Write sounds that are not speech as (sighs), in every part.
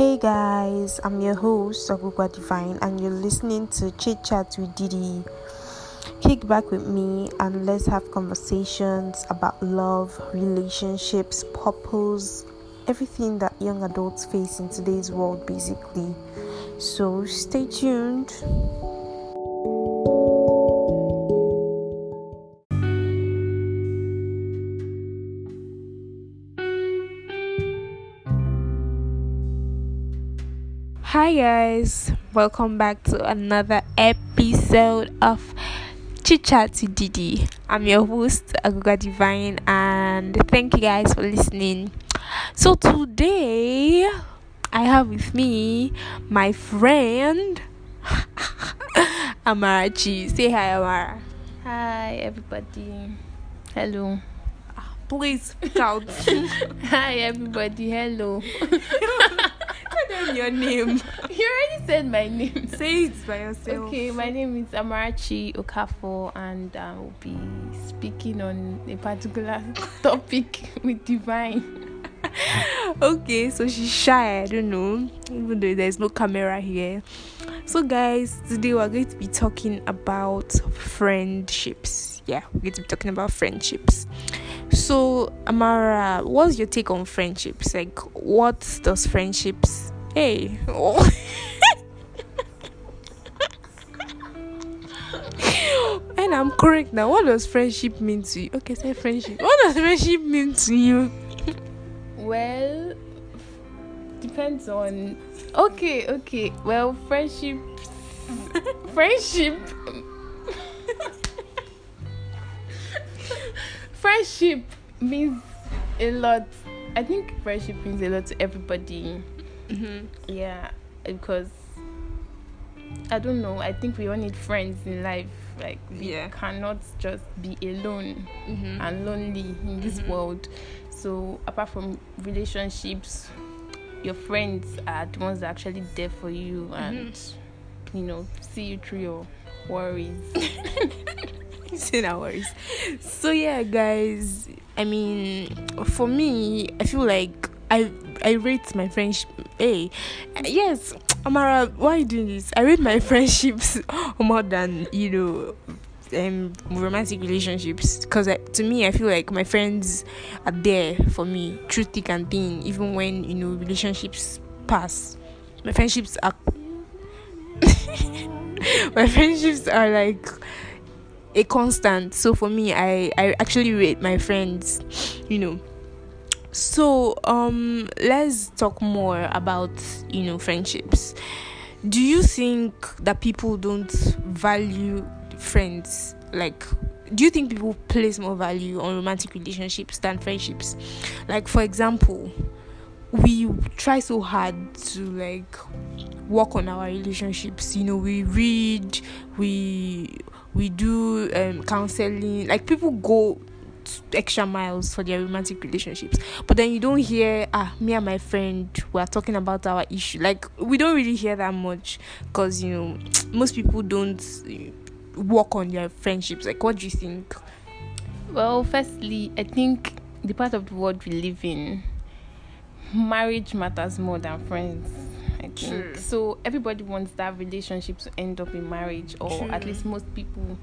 Hey guys, I'm your host Agugwa Divine, and you're listening to Chit Chat with Didi. Kick back with me and let's have conversations about love, relationships, purpose, everything that young adults face in today's world, basically. So stay tuned. Hi guys, welcome back to another episode of Chit Chat to Didi. I'm your host Aguga Divine, and thank you guys for listening. So today I have with me my friend (laughs) Amarachi. Say hi, Amara. Hi, everybody. Hello. Ah, please shout. (laughs) Hi, everybody. Hello. (laughs) Tell (laughs) your name. (laughs) You already said my name. (laughs) Say it by yourself. Okay, my name is Amarachi Okafor, and I will be speaking on a particular topic with Divine. okay, so she's shy. I don't know, even though there's no camera here. So, guys, today we're going to be talking about friendships. Yeah, we're going to be talking about friendships. So, Amara, what's your take on friendships? Like, what does friendships? Hey, (laughs) and I'm correct now. What does friendship mean to you? Okay, say friendship. What does friendship mean to you? Well, depends on. Okay, okay. Well, friendship. (laughs) friendship. friendship means a lot. I think friendship means a lot to everybody. Mm-hmm. Yeah, because I don't know. I think we all need friends in life. Like we Yeah. cannot just be alone Mm-hmm. and lonely in this Mhm. world. So apart from relationships, your friends are the ones that are actually there for you and you know see you through your worries. (laughs) (laughs) Say no worries. So yeah, guys. I mean, for me, I feel like I I rate my friendship. Hey, yes, Amara, why are you doing this? I rate my (laughs) friendships more than you know. Um, romantic relationships because to me I feel like my friends are there for me through thick and thin even when you know relationships pass my friendships are (laughs) my friendships are like a constant so for me i i actually rate my friends you know so um let's talk more about you know friendships. Do you think that people don't value friends? Like do you think people place more value on romantic relationships than friendships? Like for example we try so hard to like work on our relationships. You know we read we we do um, counseling. Like people go extra miles for their romantic relationships but then you don't hear ah me and my friend we are talking about our issue like we don't really hear that much because you know (tsk) most people don't uh, work on their friendships like what do you think well, firstly, I think the part of the world we live in, marriage matters more than friends. I think True. so. Everybody wants that relationship to end up in marriage, or at least most people.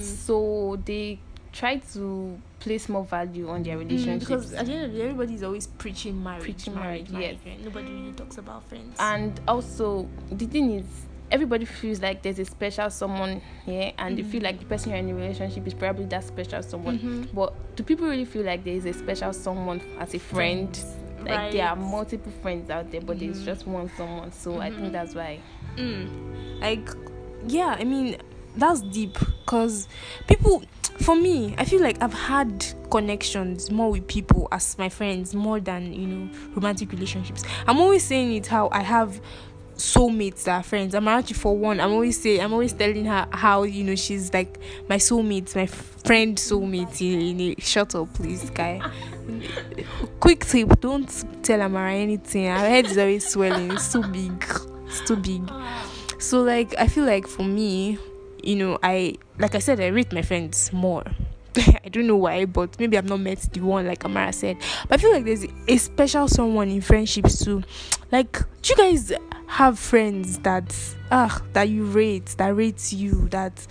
So they try to place more value on their relationships. Mm, because at the end of the day everybody is always preaching marriage Preaching marriage, marriage, marriage, right? nobody really talks about friends and also the thing is everybody feels like there's a special someone here and they feel like the person you're in a relationship is probably that special someone Mhm. but do people really feel like there is a special someone as a friend like there are multiple friends out there but there's Mhm. just one someone so i think that's why Mm. Like, yeah, I mean, that's deep because people, for me, I feel like I've had connections more with people as my friends more than, you know, romantic relationships. I'm always saying it how I have soulmates that are friends. I'm actually for one. I'm always say I'm always telling her how you know she's like my soulmate, my friend soulmate. In a, shut up, please, guy. Quick tip: Don't tell Amara anything. Her head is always swelling. It's too big. It's too big. So like I feel like for me, you know, I like I said, I rate my friends more (laughs) I don't know why, but maybe I've not met the one like Amara said. But I feel like there's a special someone in friendships too. Like, do you guys have friends that ah that you rate, that rates you, that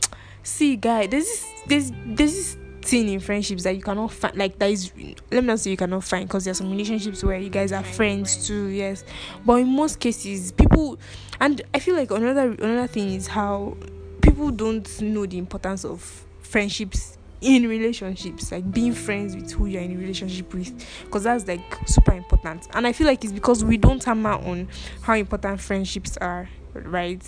(tsk) see guy, there's this there's there's this thing in friendships that you cannot find like that is let me not say you cannot find because there's some relationships where you guys are friends too yes but in most cases people and i feel like another another thing is how people don't know the importance of friendships in relationships like being friends with who you're in a relationship with because that's like super important. And i feel like it's because we don't hammer on how important friendships are right?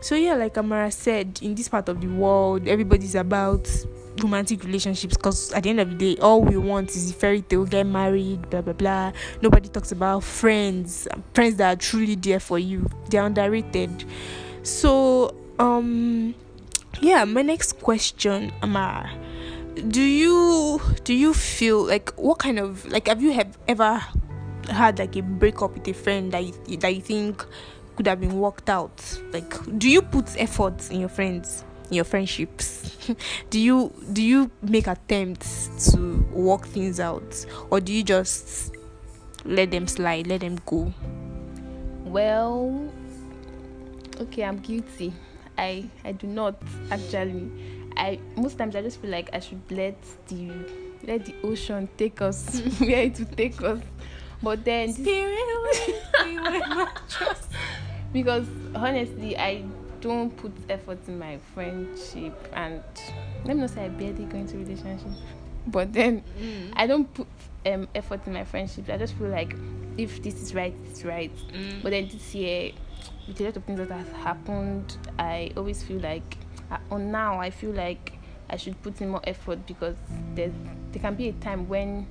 So yeah like amara said in this part of the world everybody's about romantic relationships because at the end of the day all we want is a fairy tale get married blah blah blah. Nobody talks about friends friends that are truly there for you. They're underrated. So um yeah my next question amara. Do you do you feel like what kind of like have you have ever had like a breakup with a friend that you, that you think could have been worked out? Like do you put effort in your friends in your friendships? (laughs) Do you do you make attempts to work things out? Or do you just let them slide let them go? Well okay i'm guilty i i do not actually i most times i just feel like i should let the let the ocean take us (laughs) where it will take us but then seriously (laughs) because honestly i don't put effort in my friendship and let me not say I barely go into relationship. But then mm. I don't put um, effort in my friendship. I just feel like if this is right, it's right. Mm. But then this year, with a lot of things that have happened, I always feel like, uh, on now, I feel like I should put in more effort because there's there can be a time when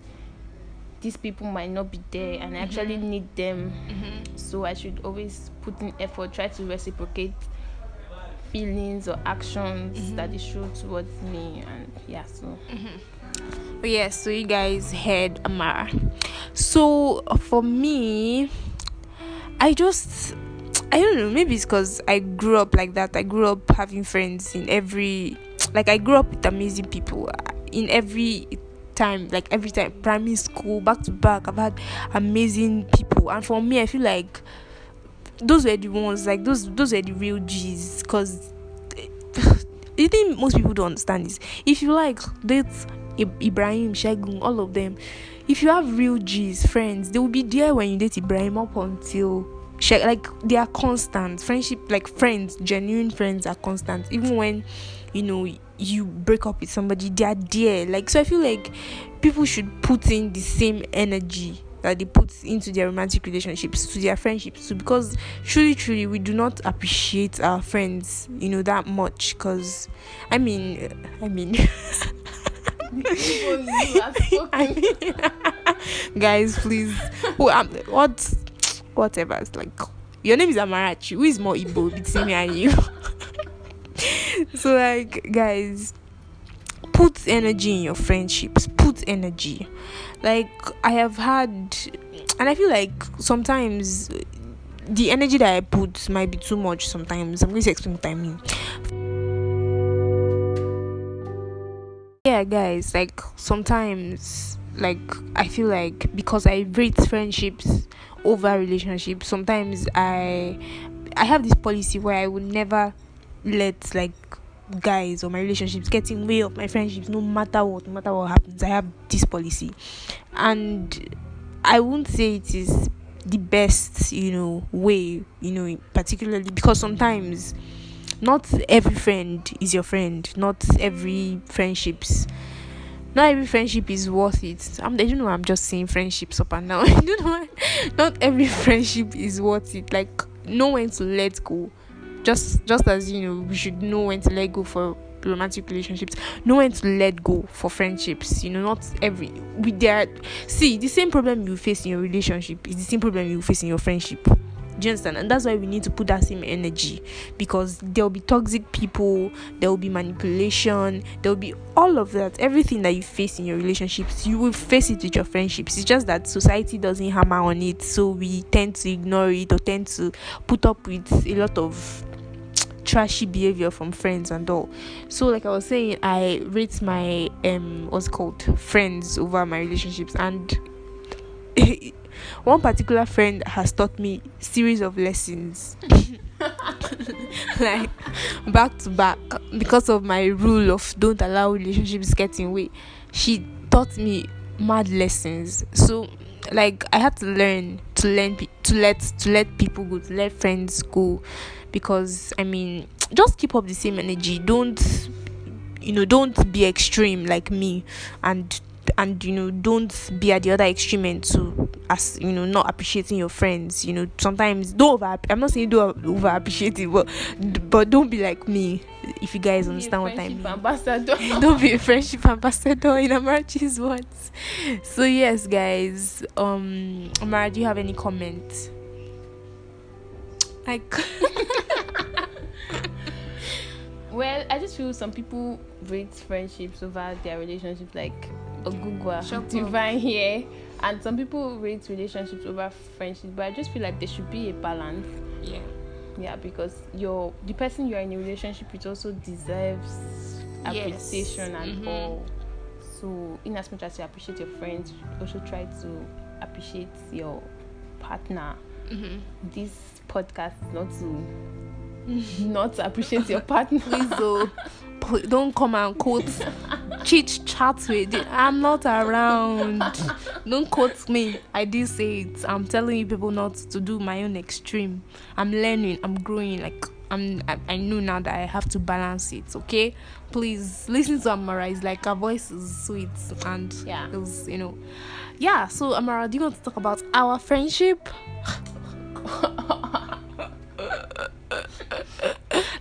these people might not be there and I actually mm-hmm. need them. Mm-hmm. So I should always put in effort, try to reciprocate feelings or actions mm-hmm. that they show towards me and yeah so mm-hmm. but yeah so you guys heard amara so for me i just i don't know maybe it's because i grew up like that. I grew up having friends in every (tsk) like i grew up with amazing people uh, in every time like every time. Primary school back to back i've had amazing people. And for me i feel like those were the ones like those those were the real G's because eh, (sighs) the thing most people don't understand is if you like date Ibrahim, Shagun, all of them, if you have real G's friends, they will be there when you date Ibrahim up until like they are constant. Friendship, like friends, genuine friends are constant. Even when you know you break up with somebody, they are there. Like so, I feel like people should put in the same energy that they put into their romantic relationships to their friendships too because truly truly we do not appreciate our friends you know that much because i mean i mean (laughs) I mean, (laughs) guys please who um, what whatever. It's like your name is amarachi. Who is more Igbo between me and you? (laughs) So like guys put energy in your friendships. Put energy. Like i have had and i feel like sometimes the energy that i put might be too much sometimes. I'm going to explain what i mean. Yeah guys like sometimes like i feel like because i rate friendships over relationships sometimes i i have this policy where i would never let like guys or my relationships get in way of my friendships no matter what no matter what happens i have this policy. And i won't say it is the best you know way you know particularly because sometimes not every friend is your friend not every friendships not every friendship is worth it. I'm, don't know i'm just saying friendships up and down. (laughs) Don't know not every (laughs) friendship is worth it. Like know when to let go. Just just as you know we should know when to let go for romantic relationships. Know when to let go for friendships you know not every with their see the same problem you face in your relationship is the same problem you face in your friendship do you understand? And that's why we need to put that same energy because there will be toxic people, there will be manipulation, there will be all of that. Everything that you face in your relationships, you will face it with your friendships. It's just that society doesn't hammer on it, so we tend to ignore it or tend to put up with a lot of trashy behavior from friends and all. So like I was saying, I rate my um what's called friends over my relationships and (laughs) one particular friend has taught me series of lessons. (laughs) Like back to back. Because of my rule of don't allow relationships get in way she taught me mad lessons. So like i had to learn to learn to let to let people go to let friends go. Because i mean just keep up the same energy. Don't you know don't be extreme like me and and you know don't be at the other extreme end to as you know not appreciating your friends you know sometimes don't over i'm not saying don't over appreciate it but but don't be like me if you guys understand what i mean ambassador. (laughs) don't be a friendship ambassador in Amarachi's words. So yes, guys. Um, Amara, do you have any comments? Like, (laughs) well, I just feel some people rate friendships over their relationships, like Ogugwa. Divine here, and some people rate relationships over friendships. But I just feel like there should be a balance. yeah, Yeah, because your the person you are in a relationship with also deserves Yes. appreciation and Mhm. all. So, in as much as you appreciate your friends, also try to appreciate your partner. mm-hmm. This podcast is not to (laughs) not appreciate your partner. please (laughs) though, pl- don't come and quote chit chat with it. I'm not around. Don't quote me. I did say it. I'm telling you people not to do my own extreme. I'm learning. I'm growing. Like I'm. I, I know now that I have to balance it. Okay, please listen to Amara. It's like her voice is sweet and Yeah. it was you know. Yeah. So Amara, do you want to talk about our friendship? (laughs)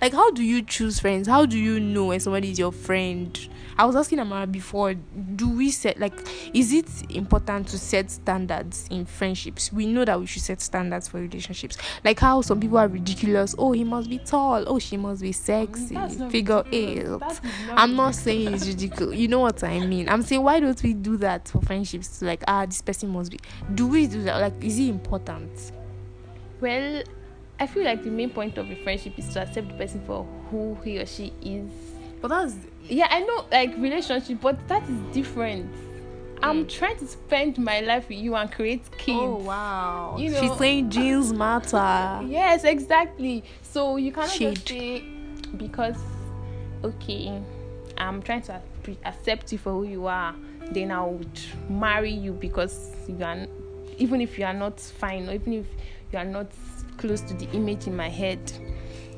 like how do you choose friends how do you know when somebody is your friend i was asking amara before do we set like is it important to set standards in friendships? We know that we should set standards for relationships. Like how some people are ridiculous. Oh he must be tall. Oh she must be sexy. Figure eight i'm not saying it's ridiculous. You know what i mean. I'm saying why don't we do that for friendships? Like ah this person must be. Do we do that? Like is it important? Well, I feel like the main point of a friendship is to accept the person for who he or she is. But that's Yeah, I know, like relationship, but that is different. I'm Mm. trying to spend my life with you and create kids. oh wow You she's saying genes matter Yes, exactly. So you cannot Shade. just say because okay, I'm trying to accept you for who you are, then I would marry you because you are even if you are not fine or even if you are not close to the image in my head.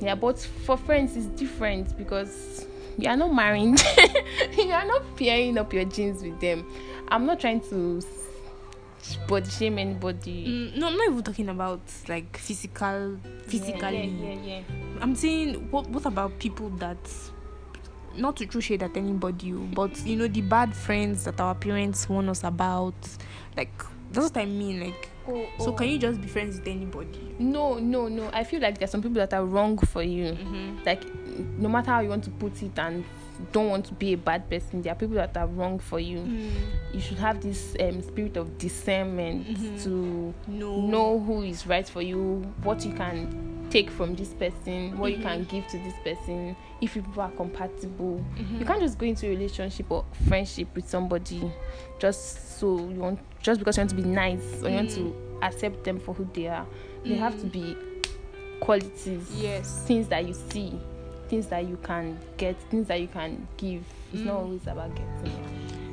Yeah, but for friends it's different because you are not marrying. (laughs) you are not pairing up your genes with them. I'm not trying to body shame anybody. Mm, no, I'm not even talking about like physical, physically. Yeah, yeah, yeah. I'm saying what what about people that not to throw shade at anybody, but you know the bad friends that our parents warn us about, like that's what I mean. Like, Oh, so oh. can you just be friends with anybody? No, no, no. I feel like there's some people that are wrong for you. Mm-hmm. Like, no matter how you want to put it and don't want to be a bad person, there are people that are wrong for you. Mm. You should have this um, spirit of discernment Mhm. to No. know who is right for you, what you can take from this person, what Mhm. you can give to this person, if you people are compatible. Mhm. You can't just go into a relationship or friendship with somebody just so you want, just because you want to be nice or you want Mm. to accept them for who they are. They have to Mm. be qualities, Yes. things that you see, things that you can get, things that you can give. It's not Mm. always about getting.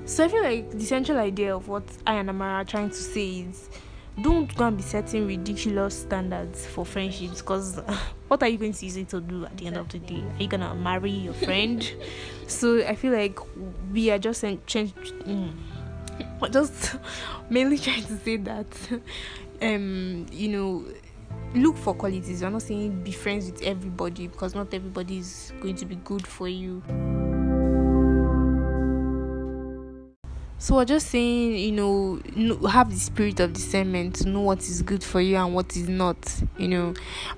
So I feel like the central idea of what I and Amara are trying to say is don't go and be setting ridiculous standards for friendships because (laughs) what are you going to use it to do at the end of the day? Are you gonna marry your friend? (laughs) so I feel like we are just en- change, mm, just (laughs) mainly trying to say that um you know look for qualities. We're not saying be friends with everybody because not everybody is going to be good for you. So we're just saying, you know, have the spirit of discernment to know what is good for you and what is not, you know,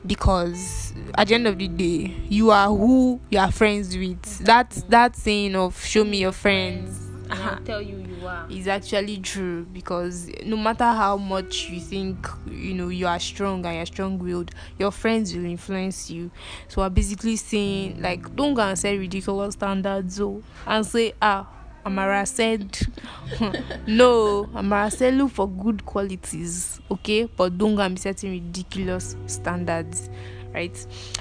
because at the end of the day, you are who you are friends with. That that saying of "show me your friends," Uh-huh. I'll tell you you are. is actually true because no matter how much you think you know you are strong and you're strong-willed your friends will influence you so i'm basically saying like don't go and set ridiculous standards oh, and say ah amara said (laughs) no amara said look for good qualities okay? But don't go and be setting ridiculous standards right?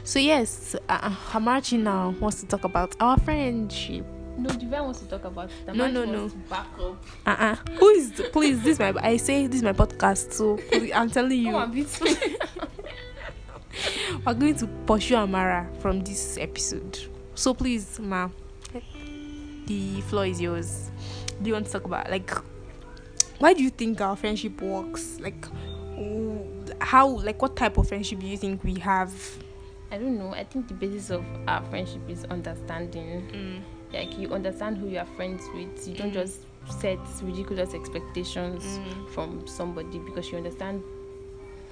So yes uh, amarachi now wants to talk about our friendship. No, Divine wants to talk about it. No, Amarachi no, Back up. uh-uh. Who is please this is my i say this is my podcast so please, i'm telling you. Come on, (laughs) we're going to pursue amara from this episode. So please ma the floor is yours do you want to talk about like why do you think our friendship works like how like what type of friendship do you think we have I don't know. I think the basis of our friendship is understanding. Like you understand who you are friends with. You don't Mm. just set ridiculous expectations Mm. from somebody because you understand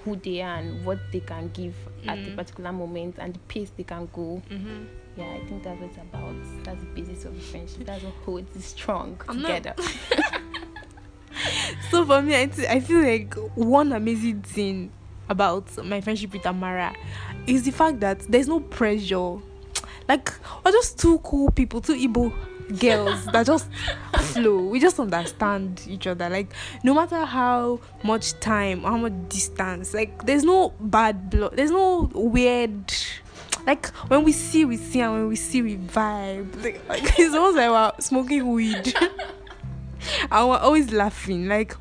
who they are and what they can give at the Mm. particular moment and the pace they can go. Mm-hmm. Yeah, I think that's what it's about. That's the basis of the friendship. That's what holds it strong I'm not- together. (laughs) so for me I, I feel like one amazing thing about my friendship with amara is the fact that there's no pressure like we're just two cool people two Igbo girls that just flow we just understand each other like no matter how much time how much distance like there's no bad blood there's no weird like when we see we see and when we see we vibe like, like (laughs) it's almost like we're smoking weed (laughs) and we're always laughing. Like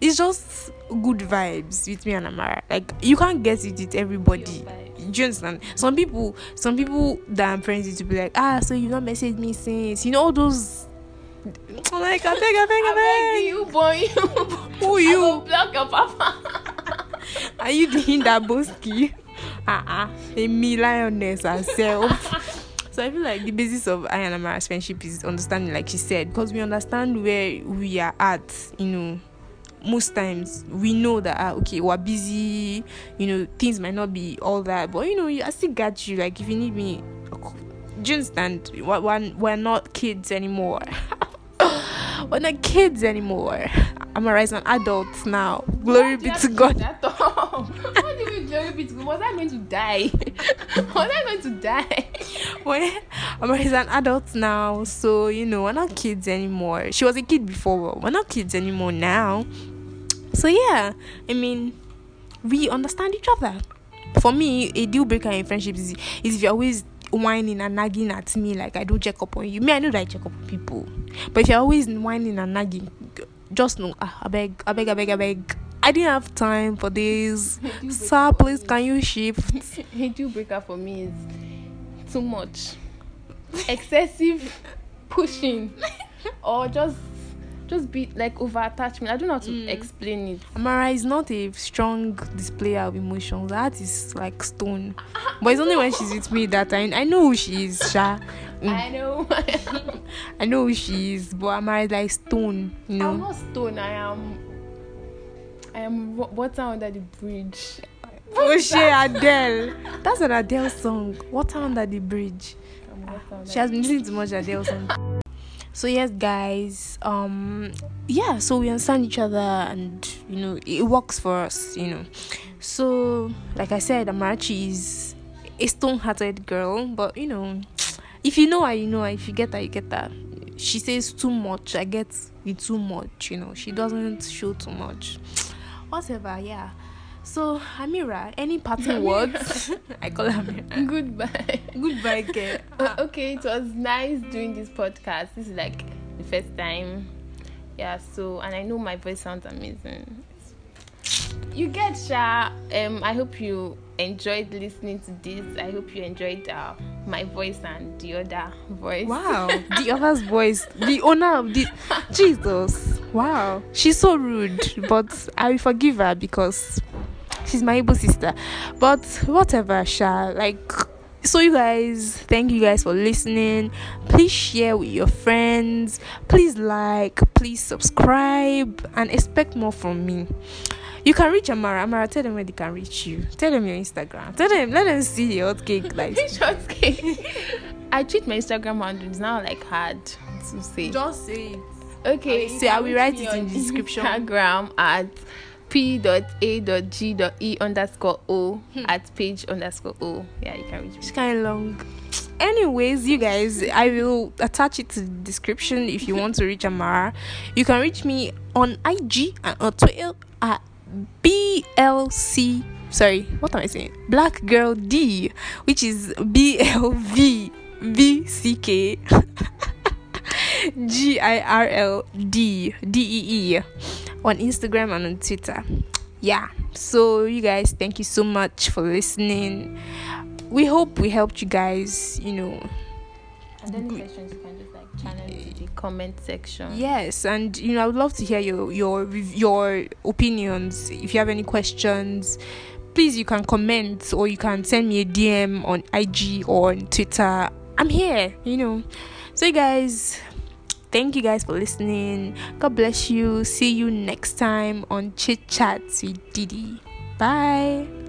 it's just good vibes with me and Amara. Like you can't get it with everybody. Do you understand? Some people, some people that I'm friends with, will be like, ah, so you not messaged me since you know all those. Like, I beg, I beg, I beg you, boy. beg. Who I you? will block your papa. Are you doing that, Boski? Uh-uh. A me lioness herself. (laughs) so I feel like the basis of I and Amara's friendship is understanding, like she said, because we understand where we are at, you know. Most times we know that ah, okay, we're busy, you know, things might not be all that, but you know, I still got you. Like if you need me, do you understand? We're, we're not kids anymore. (laughs) we're not kids anymore. Amara is an adult now. Glory be to God. What (laughs) do you mean glory be to God? Was I going to die? (laughs) Was I going to die? (laughs) well, Amara is an adult now, so you know we're not kids anymore. She was a kid before, but we're not kids anymore now. So yeah, I mean, we understand each other. For me, a deal breaker in friendships is, is if you're always whining and nagging at me like I don't check up on you. Me, I know that I check up on people, but if you're always whining and nagging, just know, ah, I beg, I beg, I beg, I beg. I didn't have time for this. (laughs) Sir, please, can you shift? A deal breaker for me is too much, excessive pushing, (laughs) or just just be like over attachment. I don't know how to Mm. explain it. Amara is not a strong displayer of emotions. That is like stone. (laughs) But it's only when she's with me that I I know who she is, Sha. Mm. I know. (laughs) I know who she is, but Amara is like stone, you know? I'm not stone. I am. I am water under the bridge. Oh she Adele. That's an Adele song. Water under the bridge. I'm under She has been listening to much Adele song. (laughs) So yes, guys. Um, yeah. So we understand each other, and you know it works for us. You know. So like I said, Amarachi is a stone-hearted girl, but you know, if you know her, you know her. If you get her, you get her. She says too much. I get it too much. You know, she doesn't show too much. Whatever. Yeah. So Amira, any parting words? (laughs) I call Amira. Goodbye. Goodbye, girl. Uh, okay, it was nice doing this podcast. This is like the first time. Yeah, so and I know my voice sounds amazing. You get Sha. Um, I hope you enjoyed listening to this. I hope you enjoyed uh, my voice and the other voice. Wow, (laughs) the other's voice, the owner of the Jesus. Wow, she's so rude, but I will forgive her because she's my able sister. But whatever, Sha. Like, so you guys, thank you guys for listening. Please share with your friends. Please like, please subscribe, and expect more from me. You can reach Amara. Amara, tell them where they can reach you. Tell them your Instagram. Tell them, let them see your hot cake like. (laughs) Short cake. I treat my Instagram handle. It's now like hard to say. Just say it. Okay. So I will write it in the description. Instagram at p.a.g.e underscore o hmm. at page underscore o. Yeah, you can reach me. It's kind of long. Anyways, you guys, I will attach it to the description if you want to reach Amara. You can reach me on IG and on Twitter at BLC. Sorry, what am I saying? Black Girl D, which is B L V V C K (laughs) G I R L D D E E on Instagram and on Twitter. Yeah. So you guys, thank you so much for listening. We hope we helped you guys, you know. And any questions you can just like channel it to the comment section. Yes, and you know, I would love to hear your your your opinions. If you have any questions, please you can comment or you can send me a DM on IG or on Twitter. I'm here, you know. So you guys, thank you guys for listening. God bless you. See you next time on Chit Chats with Didi. Bye.